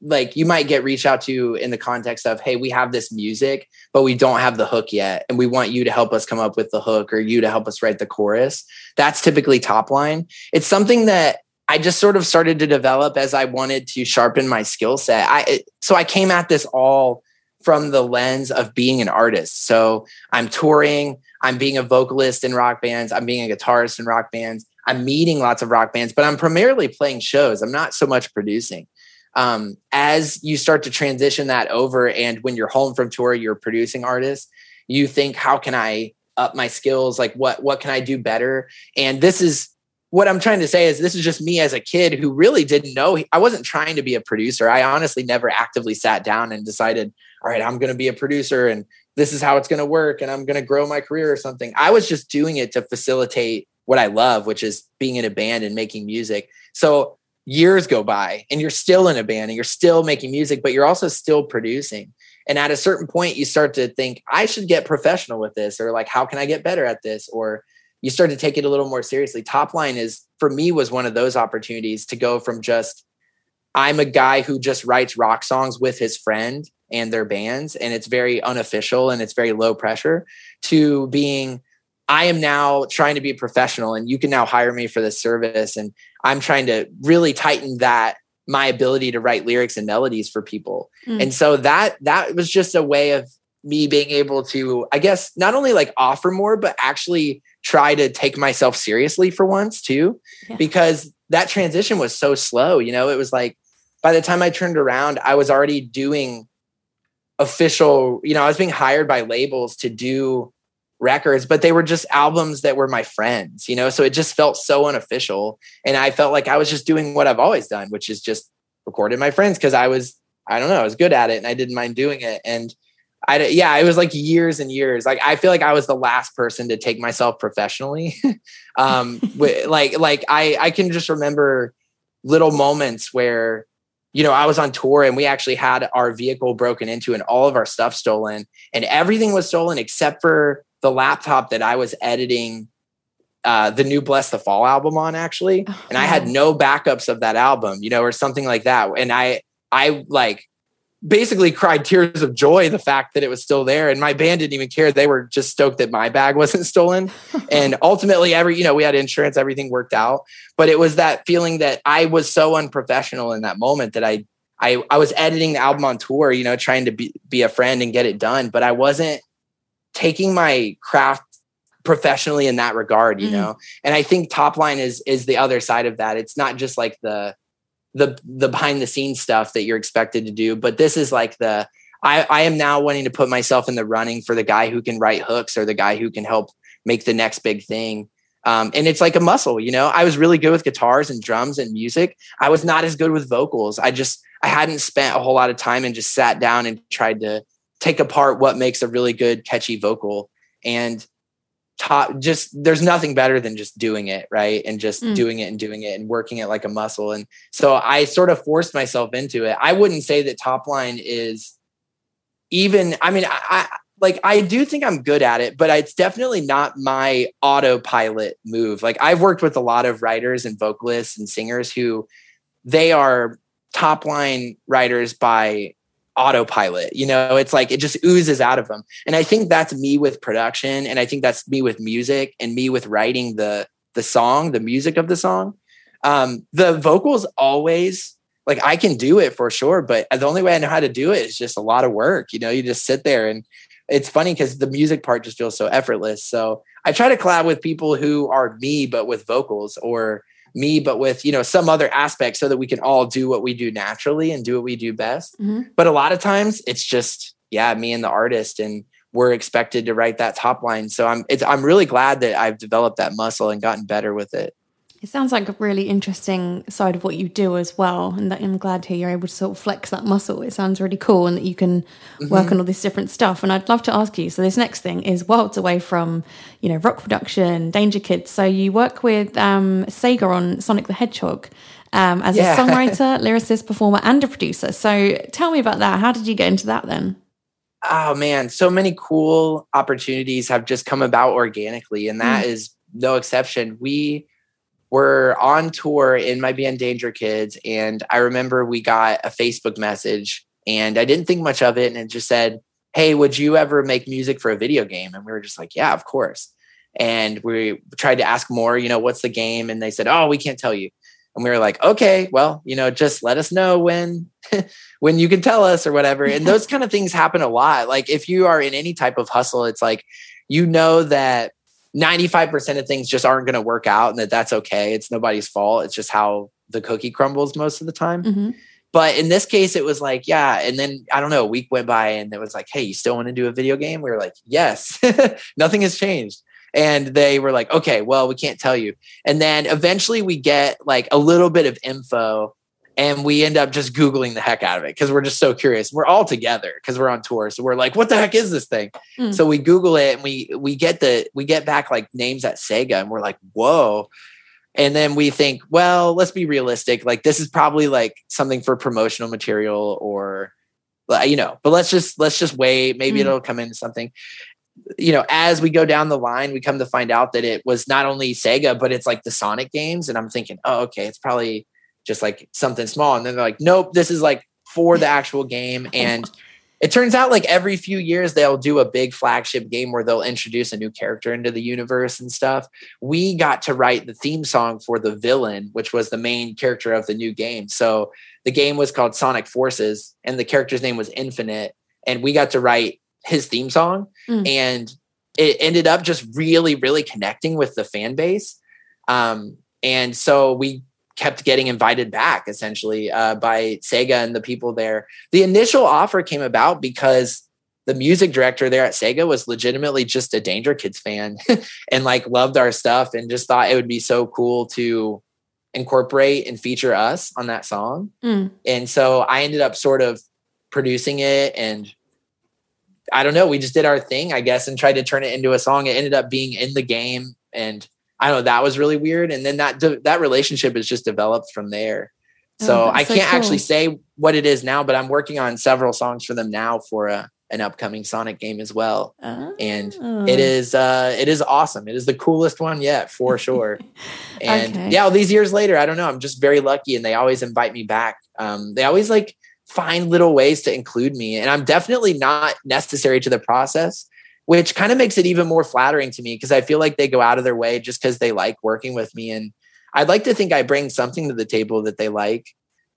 like you might get reached out to in the context of hey we have this music but we don't have the hook yet and we want you to help us come up with the hook or you to help us write the chorus. That's typically top line. It's something that i just sort of started to develop as i wanted to sharpen my skill set. I so i came at this all from the lens of being an artist. So i'm touring i'm being a vocalist in rock bands i'm being a guitarist in rock bands i'm meeting lots of rock bands but i'm primarily playing shows. I'm not so much producing um, as you start to transition that over and when you're home from tour you're a producing artist you think how can i up my skills? Like what what can i do better? And this is what i'm trying to say is this is just me as a kid who really didn't know i wasn't trying to be a producer. I honestly never actively sat down and decided all right i'm going to be a producer and this is how it's going to work and i'm going to grow my career or something. I was just doing it to facilitate what i love which is being in a band and making music. So years go by and you're still in a band and you're still making music, but you're also still producing. And at a certain point, you start to think, I should get professional with this, or like, how can I get better at this? Or you start to take it a little more seriously. Top line is for me was one of those opportunities to go from just I'm a guy who just writes rock songs with his friend and their bands, and it's very unofficial and it's very low pressure, to being I am now trying to be a professional and you can now hire me for this service. And I'm trying to really tighten that my ability to write lyrics and melodies for people. Mm. And so that that was just a way of me being able to, I guess, not only like offer more, but actually try to take myself seriously for once too. Yeah. Because that transition was so slow. You know, it was like by the time I turned around, I was already doing official, you know, I was being hired by labels to do records, but they were just albums that were my friends, you know? So it just felt so unofficial. And I felt like I was just doing what I've always done, which is just recorded my friends because I was, I don't know, I was good at it and I didn't mind doing it. And I, yeah, it was like years and years. Like I feel like I was the last person to take myself professionally. um, like, like I, I can just remember little moments where, you know, I was on tour and we actually had our vehicle broken into and all of our stuff stolen and everything was stolen except for the laptop that I was editing uh, the new Blessthefall album on actually, oh, and I had no backups of that album, you know, or something like that. And I, I like basically cried tears of joy the fact that it was still there, and my band didn't even care. They were just stoked that my bag wasn't stolen. and ultimately, every you know, we had insurance, everything worked out. But it was that feeling that I was so unprofessional in that moment that I, I, I was editing the album on tour, you know, trying to be be a friend and get it done, but I wasn't taking my craft professionally in that regard, you mm know. And I think top line is is the other side of that. It's not just like the the the behind the scenes stuff that you're expected to do, but this is like the I, I am now wanting to put myself in the running for the guy who can write hooks or the guy who can help make the next big thing. Um, and it's like a muscle, you know. I was really good with guitars and drums and music. I was not as good with vocals. I just I hadn't spent a whole lot of time and just sat down and tried to take apart what makes a really good catchy vocal and top just there's nothing better than just doing it right and just mm. doing it and doing it and working it like a muscle and so i sort of forced myself into it i wouldn't say that top line is even i mean i like I do think I'm good at it, but it's definitely not my autopilot move. Like I've worked with a lot of writers and vocalists and singers who they are top line writers by autopilot. You know, it's like it just oozes out of them. And I think that's me with production and I think that's me with music and me with writing the the song, the music of the song. Um the vocals always like I can do it for sure, but the only way I know how to do it is just a lot of work. You know, you just sit there and it's funny because the music part just feels so effortless. So I try to collab with people who are me, but with vocals or me, but with, you know, some other aspect so that we can all do what we do naturally and do what we do best. Mm-hmm. But a lot of times it's just, yeah, me and the artist and we're expected to write that top line. So I'm, it's, I'm really glad that I've developed that muscle and gotten better with it. It sounds like a really interesting side of what you do as well, and I'm glad to hear you're able to sort of flex that muscle. It sounds really cool, and that you can mm-hmm. work on all this different stuff. And I'd love to ask you. So this next thing is worlds away from you know rock production, Danger Kids. So you work with um, Sega on Sonic the Hedgehog um, as yeah. a songwriter, lyricist, performer, and a producer. So tell me about that. How did you get into that then? Oh man, so many cool opportunities have just come about organically, and that mm. is no exception. We we're on tour in my band Danger Kids. And I remember we got a Facebook message and I didn't think much of it. And it just said, Hey, would you ever make music for a video game? And we were just like, Yeah, of course. And we tried to ask more, you know, what's the game? And they said, Oh, we can't tell you. And we were like, okay, well, you know, just let us know when when you can tell us or whatever. And those kind of things happen a lot. Like if you are in any type of hustle, it's like you know that 95% of things just aren't going to work out and that that's okay. It's nobody's fault. It's just how the cookie crumbles most of the time. Mm-hmm. But in this case, it was like, yeah. And then I don't know, a week went by and it was like, hey, you still want to do a video game? We were like, yes, nothing has changed. And they were like, okay, well, we can't tell you. And then eventually we get like a little bit of info and we end up just googling the heck out of it because we're just so curious we're all together because we're on tour so we're like what the heck is this thing mm. so we google it and we we get the we get back like names at sega and we're like whoa and then we think well let's be realistic like this is probably like something for promotional material or you know but let's just let's just wait maybe mm. it'll come into something you know, as we go down the line, we come to find out that it was not only Sega, but it's like the Sonic games. And I'm thinking, oh, okay, it's probably just like something small. And then they're like, nope, this is like for the actual game. And it turns out like every few years they'll do a big flagship game where they'll introduce a new character into the universe and stuff. We got to write the theme song for the villain, which was the main character of the new game. So the game was called Sonic Forces and the character's name was Infinite. And we got to write his theme song. Mm. And it ended up just really, really connecting with the fan base. Um, and so we kept getting invited back essentially uh, by Sega and the people there. The initial offer came about because the music director there at Sega was legitimately just a Danger Kids fan and like loved our stuff and just thought it would be so cool to incorporate and feature us on that song. Mm. And so I ended up sort of producing it and I don't know, we just did our thing, I guess, and tried to turn it into a song. It ended up being in the game and I don't know, that was really weird. And then that that relationship is just developed from there. Oh, so oh, I can't so cool. actually say what it is now, but I'm working on several songs for them now for a, an upcoming Sonic game as well. Oh. And it is uh it is awesome. It is the coolest one yet for sure. and okay. yeah, all these years later, I don't know, I'm just very lucky and they always invite me back. Um they always like find little ways to include me and I'm definitely not necessary to the process which kind of makes it even more flattering to me because I feel like they go out of their way just because they like working with me. And I'd like to think I bring something to the table that they like.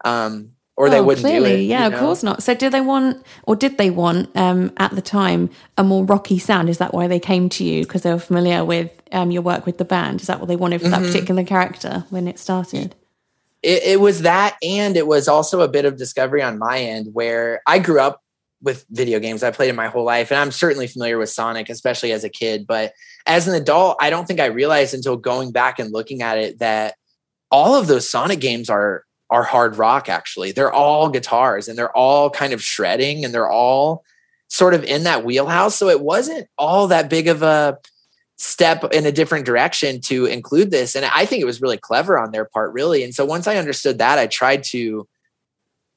Um, or they wouldn't clearly, it, yeah, you know? of course not. So, do they want, or did they want, um, at the time, a more rocky sound? Is that why they came to you because they were familiar with um, your work with the band? Is that what they wanted for mm-hmm. that particular character when it started? It, it was that, and it was also a bit of discovery on my end where I grew up with video games. I played it my whole life, and I'm certainly familiar with Sonic, especially as a kid. But as an adult, I don't think I realized until going back and looking at it that all of those Sonic games are are hard rock. Actually, they're all guitars, and they're all kind of shredding, and they're all sort of in that wheelhouse. So it wasn't all that big of a step in a different direction to include this and i think it was really clever on their part really and so once i understood that i tried to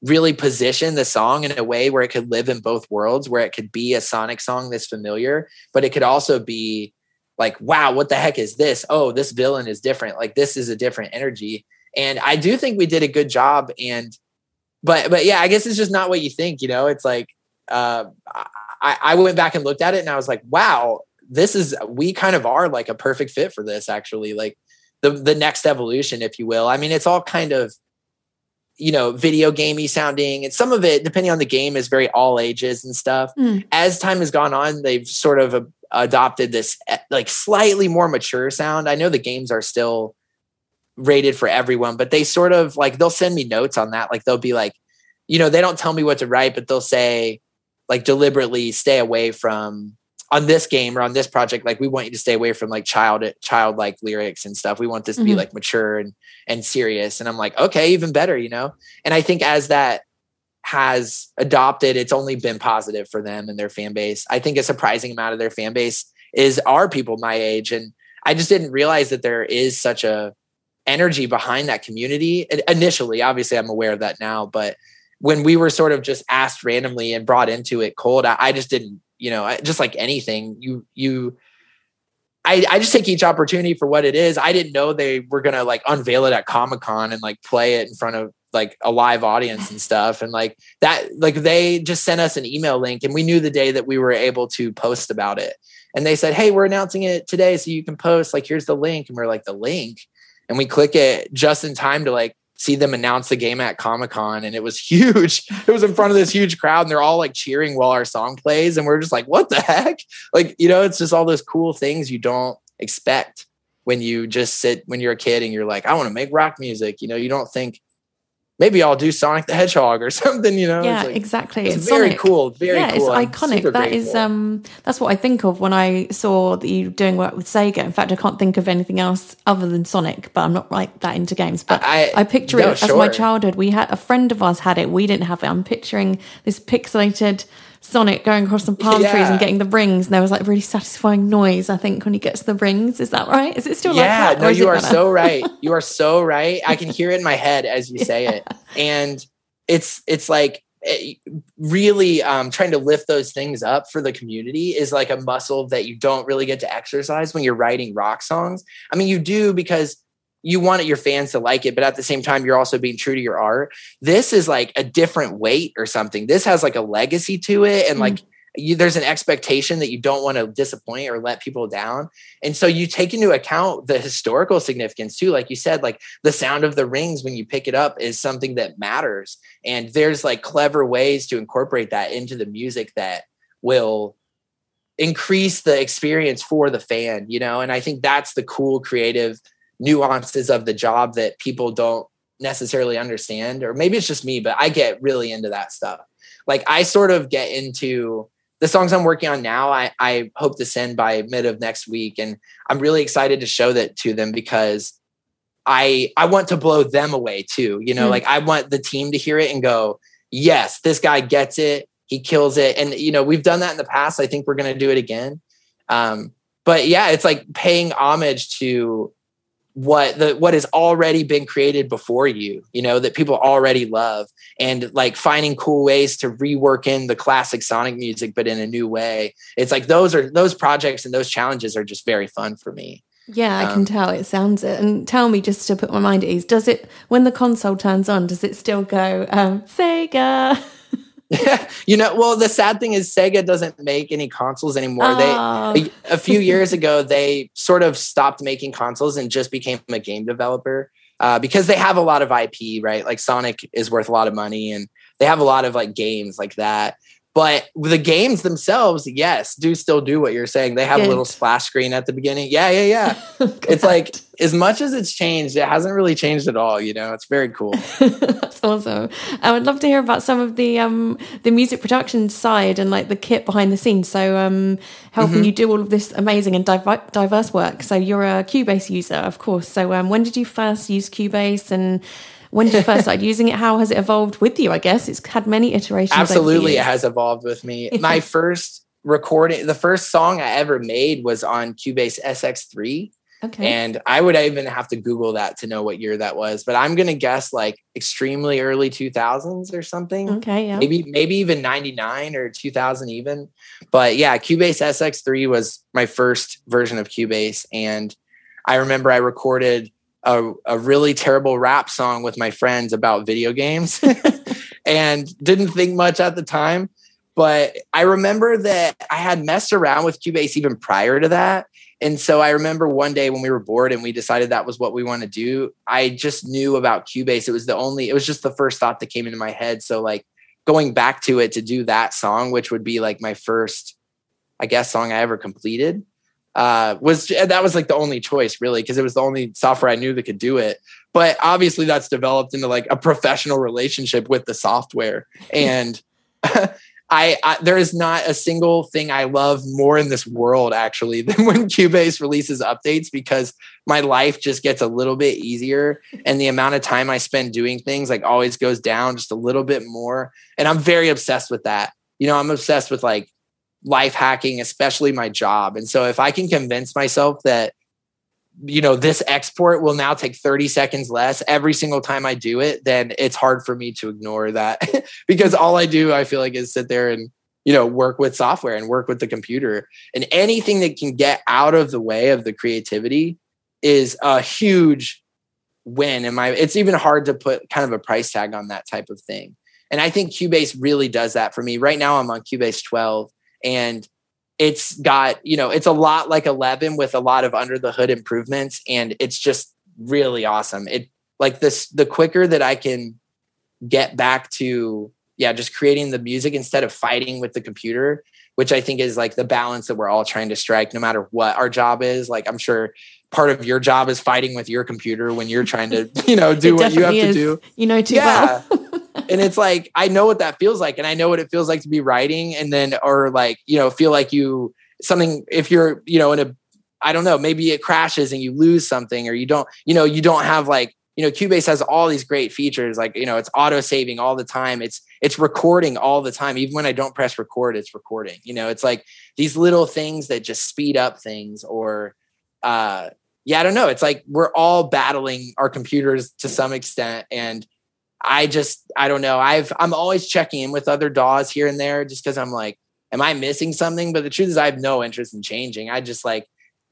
really position the song in a way where it could live in both worlds, where it could be a Sonic song that's familiar, but it could also be like, wow, what the heck is this? Oh, this villain is different. Like this is a different energy. And I do think we did a good job. And but but yeah, I guess it's just not what you think, you know. It's like uh I, I went back and looked at it and I was like, wow, this is we kind of are like a perfect fit for this actually. Like the the next evolution, if you will. I mean, it's all kind of you know video gamey sounding. And some of it depending on the game is very all ages and stuff. Mm. as time has gone on they've sort of uh, adopted this like slightly more mature sound. I know the games are still rated for everyone but they sort of like they'll send me notes on that. Like they'll be like you know they don't tell me what to write but they'll say like deliberately stay away from on this game or on this project like we want you to stay away from like child childlike lyrics and stuff. We want this to mm-hmm. be like mature and and serious. And i'm like okay even better you know? And i think as that has adopted it's only been positive for them and their fan base. I think a surprising amount of their fan base is are people my age. And i just didn't realize that there is such a energy behind that community. Initially obviously i'm aware of that now but when we were sort of just asked randomly and brought into it cold i, I just didn't you know just like anything you you I, I just take each opportunity for what it is. I didn't know they were gonna like unveil it at Comic Con and like play it in front of like a live audience and stuff. And like that, like they just sent us an email link and we knew the day that we were able to post about it. And they said, Hey, we're announcing it today. So you can post, like, here's the link. And we're like, the link. And we click it just in time to like see them announce the game at Comic Con, and it was huge. It was in front of this huge crowd, and they're all like cheering while our song plays, and we're just like, "What the heck?" Like, you know, it's just all those cool things you don't expect when you just sit when you're a kid and you're like, "I want to make rock music." You know, you don't think maybe I'll do Sonic the Hedgehog or something, you know? Yeah, like, exactly. It's, it's very Sonic. cool. Very yeah, cool. it's iconic. That is um that's what I think of when I saw that you doing work with Sega. In fact, I can't think of anything else other than Sonic, but I'm not like that into games. But I, I picture no, it as my childhood. We had a friend of ours had it. We didn't have it. I'm picturing this pixelated Sonic going across some palm yeah. trees and getting the rings, and there was like really satisfying noise. I think when he gets the rings, is that right? Is it still yeah, like that? No, you are so right. You are so right. I can hear it in my head as you say yeah. it, and it's it's like it, eh, really um, trying to lift those things up for the community is like a muscle that you don't really get to exercise when you're writing rock songs. I mean, you do because you want your fans to like it, but at the same time, you're also being true to your art. This is like a different weight or something. This has like a legacy to it. And mm like, you, there's an expectation that you don't want to disappoint or let people down. And so you take into account the historical significance too. Like you said, like the sound of the rings when you pick it up is something that matters. And there's like clever ways to incorporate that into the music that will increase the experience for the fan, you know? And I think that's the cool creative nuances of the job that people don't necessarily understand or maybe it's just me but i get really into that stuff like i sort of get into the songs i'm working on now i, I hope to send by mid of next week and i'm really excited to show that to them because i i want to blow them away too you know mm. like i want the team to hear it and go yes this guy gets it he kills it and you know we've done that in the past i think we're going to do it again um but yeah it's like paying homage to what the what has already been created before you you know that people already love. And like finding cool ways to rework in the classic sonic music but in a new way. It's like those are those projects and those challenges are just very fun for me. Yeah i um, can tell. It sounds it and tell me just to put my mind at ease does it when the console turns on does it still go um sega you know, well, the sad thing is Sega doesn't make any consoles anymore. Oh. They a, a, few years ago they sort of stopped making consoles and just became a game developer uh, because they have a lot of IP, right? Like Sonic is worth a lot of money, and they have a lot of like games like that. But the games themselves, yes, do still do what you're saying. They have Good. a little splash screen at the beginning. Yeah, yeah, yeah. it's like as much as it's changed, it hasn't really changed at all. You know, it's very cool. That's awesome. I would love to hear about some of the um the music production side and like the kit behind the scenes. So um helping mm-hmm. you do all of this amazing and diverse work. So you're a Cubase user, of course. So um when did you first use Cubase and when did you first start using it? How has it evolved with you? I guess it's had many iterations. Absolutely, it has evolved with me. My first recording, the first song I ever made was on Cubase SX3. Okay. And I would even have to Google that to know what year that was, but I'm gonna guess like extremely early 2000s or something. Okay, yeah. Maybe maybe even 99 or 2000 even. But yeah, Cubase SX3 was my first version of Cubase, and I remember I recorded a, a really terrible rap song with my friends about video games, and didn't think much at the time. But I remember that I had messed around with Cubase even prior to that and so I remember one day when we were bored and we decided that was what we want to do, I just knew about Cubase. It was the only, it was just the first thought that came into my head. So like going back to it to do that song, which would be like my first, I guess, song I ever completed, uh, was that was like the only choice really, because it was the only software I knew that could do it. But obviously that's developed into like a professional relationship with the software. And I, I, there is not a single thing I love more in this world actually than when Cubase releases updates because my life just gets a little bit easier and the amount of time I spend doing things like always goes down just a little bit more and I'm very obsessed with that. You know, I'm obsessed with like life hacking, especially my job. And so if I can convince myself that you know this export will now take 30 seconds less every single time i do it then it's hard for me to ignore that. Because all i do i feel like is sit there and you know work with software and work with the computer. And anything that can get out of the way of the creativity is a huge win. And my it's even hard to put kind of a price tag on that type of thing. And i think cubase really does that for me. Right now i'm on cubase 12 and it's got you know it's a lot like 11 with a lot of under the hood improvements and it's just really awesome it like this the quicker that i can get back to yeah just creating the music instead of fighting with the computer which i think is like the balance that we're all trying to strike no matter what our job is like i'm sure part of your job is fighting with your computer when you're trying to you know do what you have is. to do you know too yeah. well and it's like I know what that feels like, and I know what it feels like to be writing, and then or like you know feel like you something if you're you know in a I don't know maybe it crashes and you lose something or you don't you know you don't have like you know Cubase has all these great features like you know it's auto saving all the time. It's it's recording all the time. Even when I don't press record it's recording. You know it's like these little things that just speed up things or uh yeah I don't know. It's like we're all battling our computers to some extent and I just I don't know. I've I'm always checking in with other DAWs here and there just because I'm like, am I missing something? But the truth is I have no interest in changing. I just like,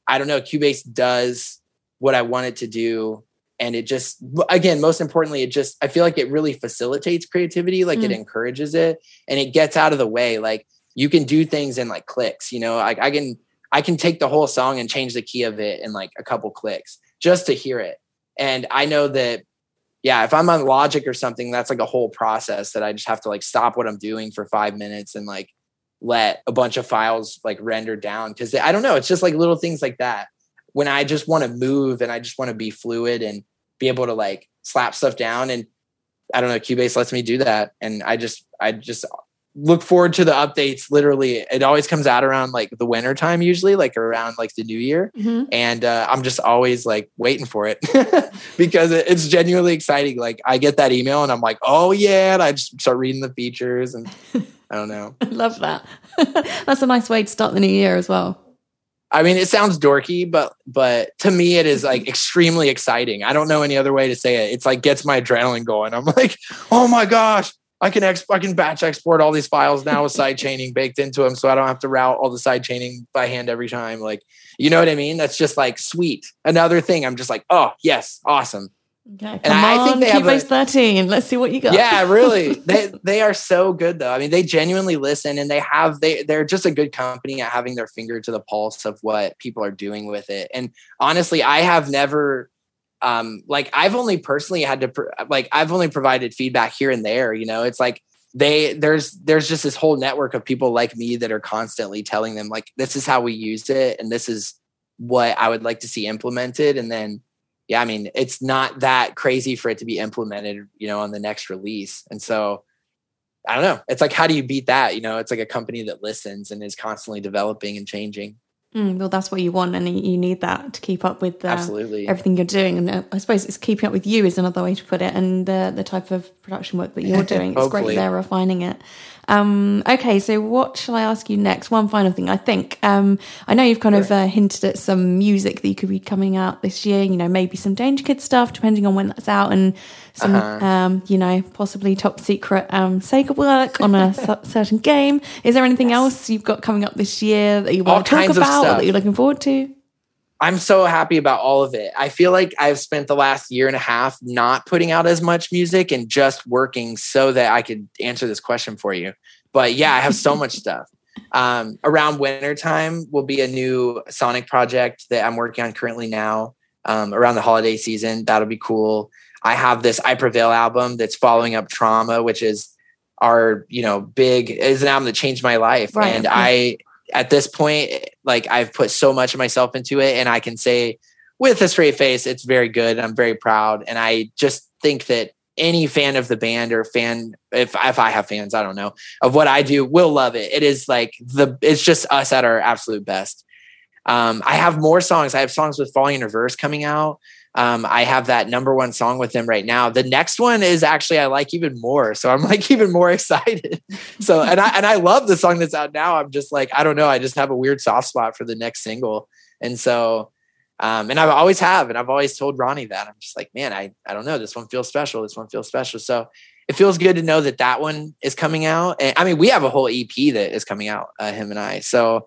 I don't know, Cubase does what I want it to do. And it just again, most importantly, it just I feel like it really facilitates creativity, like mm. it encourages it and it gets out of the way. Like you can do things in like clicks, you know, like I can I can take the whole song and change the key of it in like a couple clicks just to hear it. And I know that yeah, if I'm on Logic or something, that's like a whole process that I just have to like stop what I'm doing for five minutes and like let a bunch of files like render down. Cause I don't know, it's just like little things like that. When I just want to move and I just want to be fluid and be able to like slap stuff down. And I don't know, Cubase lets me do that. And I just, I just look forward to the updates literally it always comes out around like the winter time usually like around like the new year mm-hmm. and uh, i'm just always like waiting for it because it's genuinely exciting like i get that email and i'm like oh yeah and i just start reading the features and i don't know i love that that's a nice way to start the new year as well I mean, it sounds dorky, but but to me, it is like extremely exciting. I don't know any other way to say it. It's like gets my adrenaline going. I'm like, oh my gosh, I can ex- I can batch export all these files now with side chaining baked into them, so I don't have to route all the side chaining by hand every time. Like, you know what I mean? That's just like sweet. Another thing, I'm just like, oh yes, awesome. Okay, and I, on, think they have a, 13. Let's see what you got. Yeah, really. they they are so good though. I mean, they genuinely listen and they have they they're just a good company at having their finger to the pulse of what people are doing with it. And honestly, I have never um, like I've only personally had to pr- like I've only provided feedback here and there. You know, it's like they there's there's just this whole network of people like me that are constantly telling them like this is how we used it and this is what I would like to see implemented. And then yeah, I mean it's not that crazy for it to be implemented, you know, on the next release. And so I don't know. It's like how do you beat that? You know, it's like a company that listens and is constantly developing and changing. Mm, well, that's what you want, and you need that to keep up with uh, absolutely everything you're doing. And uh, I suppose it's keeping up with you is another way to put it, and the the type of production work that you're doing. it's great they're refining it. Um, okay, so what shall I ask you next? One final thing. I think um, I know you've kind of uh, hinted at some music that you could be coming out this year. You know, maybe some Danger Kid stuff, depending on when that's out, and some, uh-huh. um, you know, possibly top secret um, Sega work on a certain game. Is there anything yes. else you've got coming up this year that you want to talk about, or that you're looking forward to? I'm so happy about all of it. I feel like I've spent the last year and a half not putting out as much music and just working so that I could answer this question for you. But yeah, I have so much stuff. Um, around winter time will be a new Sonic project that I'm working on currently now. Um, around the holiday season, that'll be cool. I have this I Prevail album that's following up Trauma, which is our you know big is an album that changed my life, right. and I at this point, like I've put so much of myself into it, and I can say with a straight face, it's very good. I'm very proud, and I just think that any fan of the band or fan, if if I have fans, I don't know of what I do, will love it. It is like the it's just us at our absolute best. Um, I have more songs. I have songs with Falling in Reverse coming out. Um, I have that number one song with them right now. The next one is actually I like even more, so I'm like even more excited. So and I and I love the song that's out now. I'm just like I don't know. I just have a weird soft spot for the next single, and so um, and I've always have, and I've always told Ronnie that I'm just like, man, I I don't know. This one feels special. This one feels special. So it feels good to know that that one is coming out. And I mean, we have a whole EP that is coming out, uh, him and I. So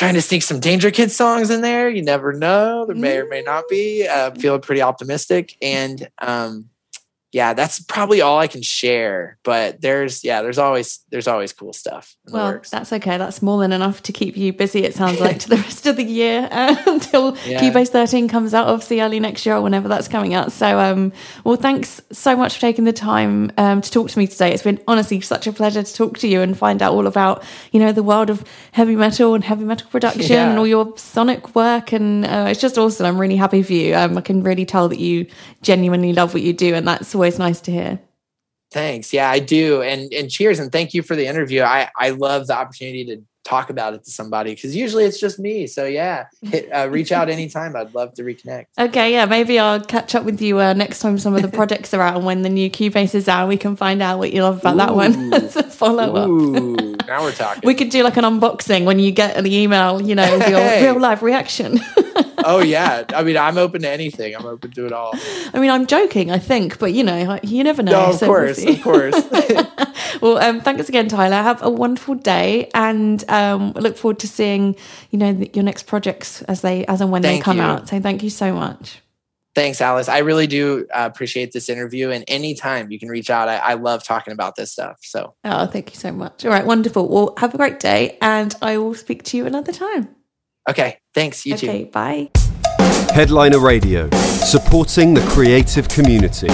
trying to sneak some Danger Kid songs in there. You never know. There may or may not be. Uh, feeling pretty optimistic. And um, yeah, that's probably all I can share. But there's yeah, there's always there's always cool stuff. well, that's okay. That's more than enough to keep you busy. It sounds like to the rest of the year uh, until yeah. Cubase 13 comes out, obviously early next year or whenever that's coming out. So, um, well, thanks so much for taking the time um, to talk to me today. It's been honestly such a pleasure to talk to you and find out all about you know the world of heavy metal and heavy metal production yeah. and all your sonic work. And uh, it's just awesome. I'm really happy for you. Um, I can really tell that you genuinely love what you do, and that's always nice to hear. Thanks. Yeah, I do. And and cheers and thank you for the interview. I I love the opportunity to talk about it to somebody because usually it's just me. So yeah, hit, uh, reach out anytime. I'd love to reconnect. Okay, yeah, maybe I'll catch up with you uh, next time some of the projects are out and when the new Cubase is out, we can find out what you love about Ooh. that one as a follow up. now we're talking. We could do like an unboxing when you get the email, you know, hey. real life reaction. Oh yeah, I mean, I'm open to anything. I'm open to it all. I mean, I'm joking, I think, but you know, you never know. No, of so course, we'll of course. well, um, thanks again, Tyler. Have a wonderful day, and um, look forward to seeing you know your next projects as they as and when thank they come you. out. So thank you so much. Thanks, Alice. I really do uh, appreciate this interview. And anytime you can reach out, I, I, love talking about this stuff. So, oh, thank you so much. All right, wonderful. Well, have a great day, and I will speak to you another time. Okay, thanks. You okay, too. bye. Headliner Radio, supporting the creative community.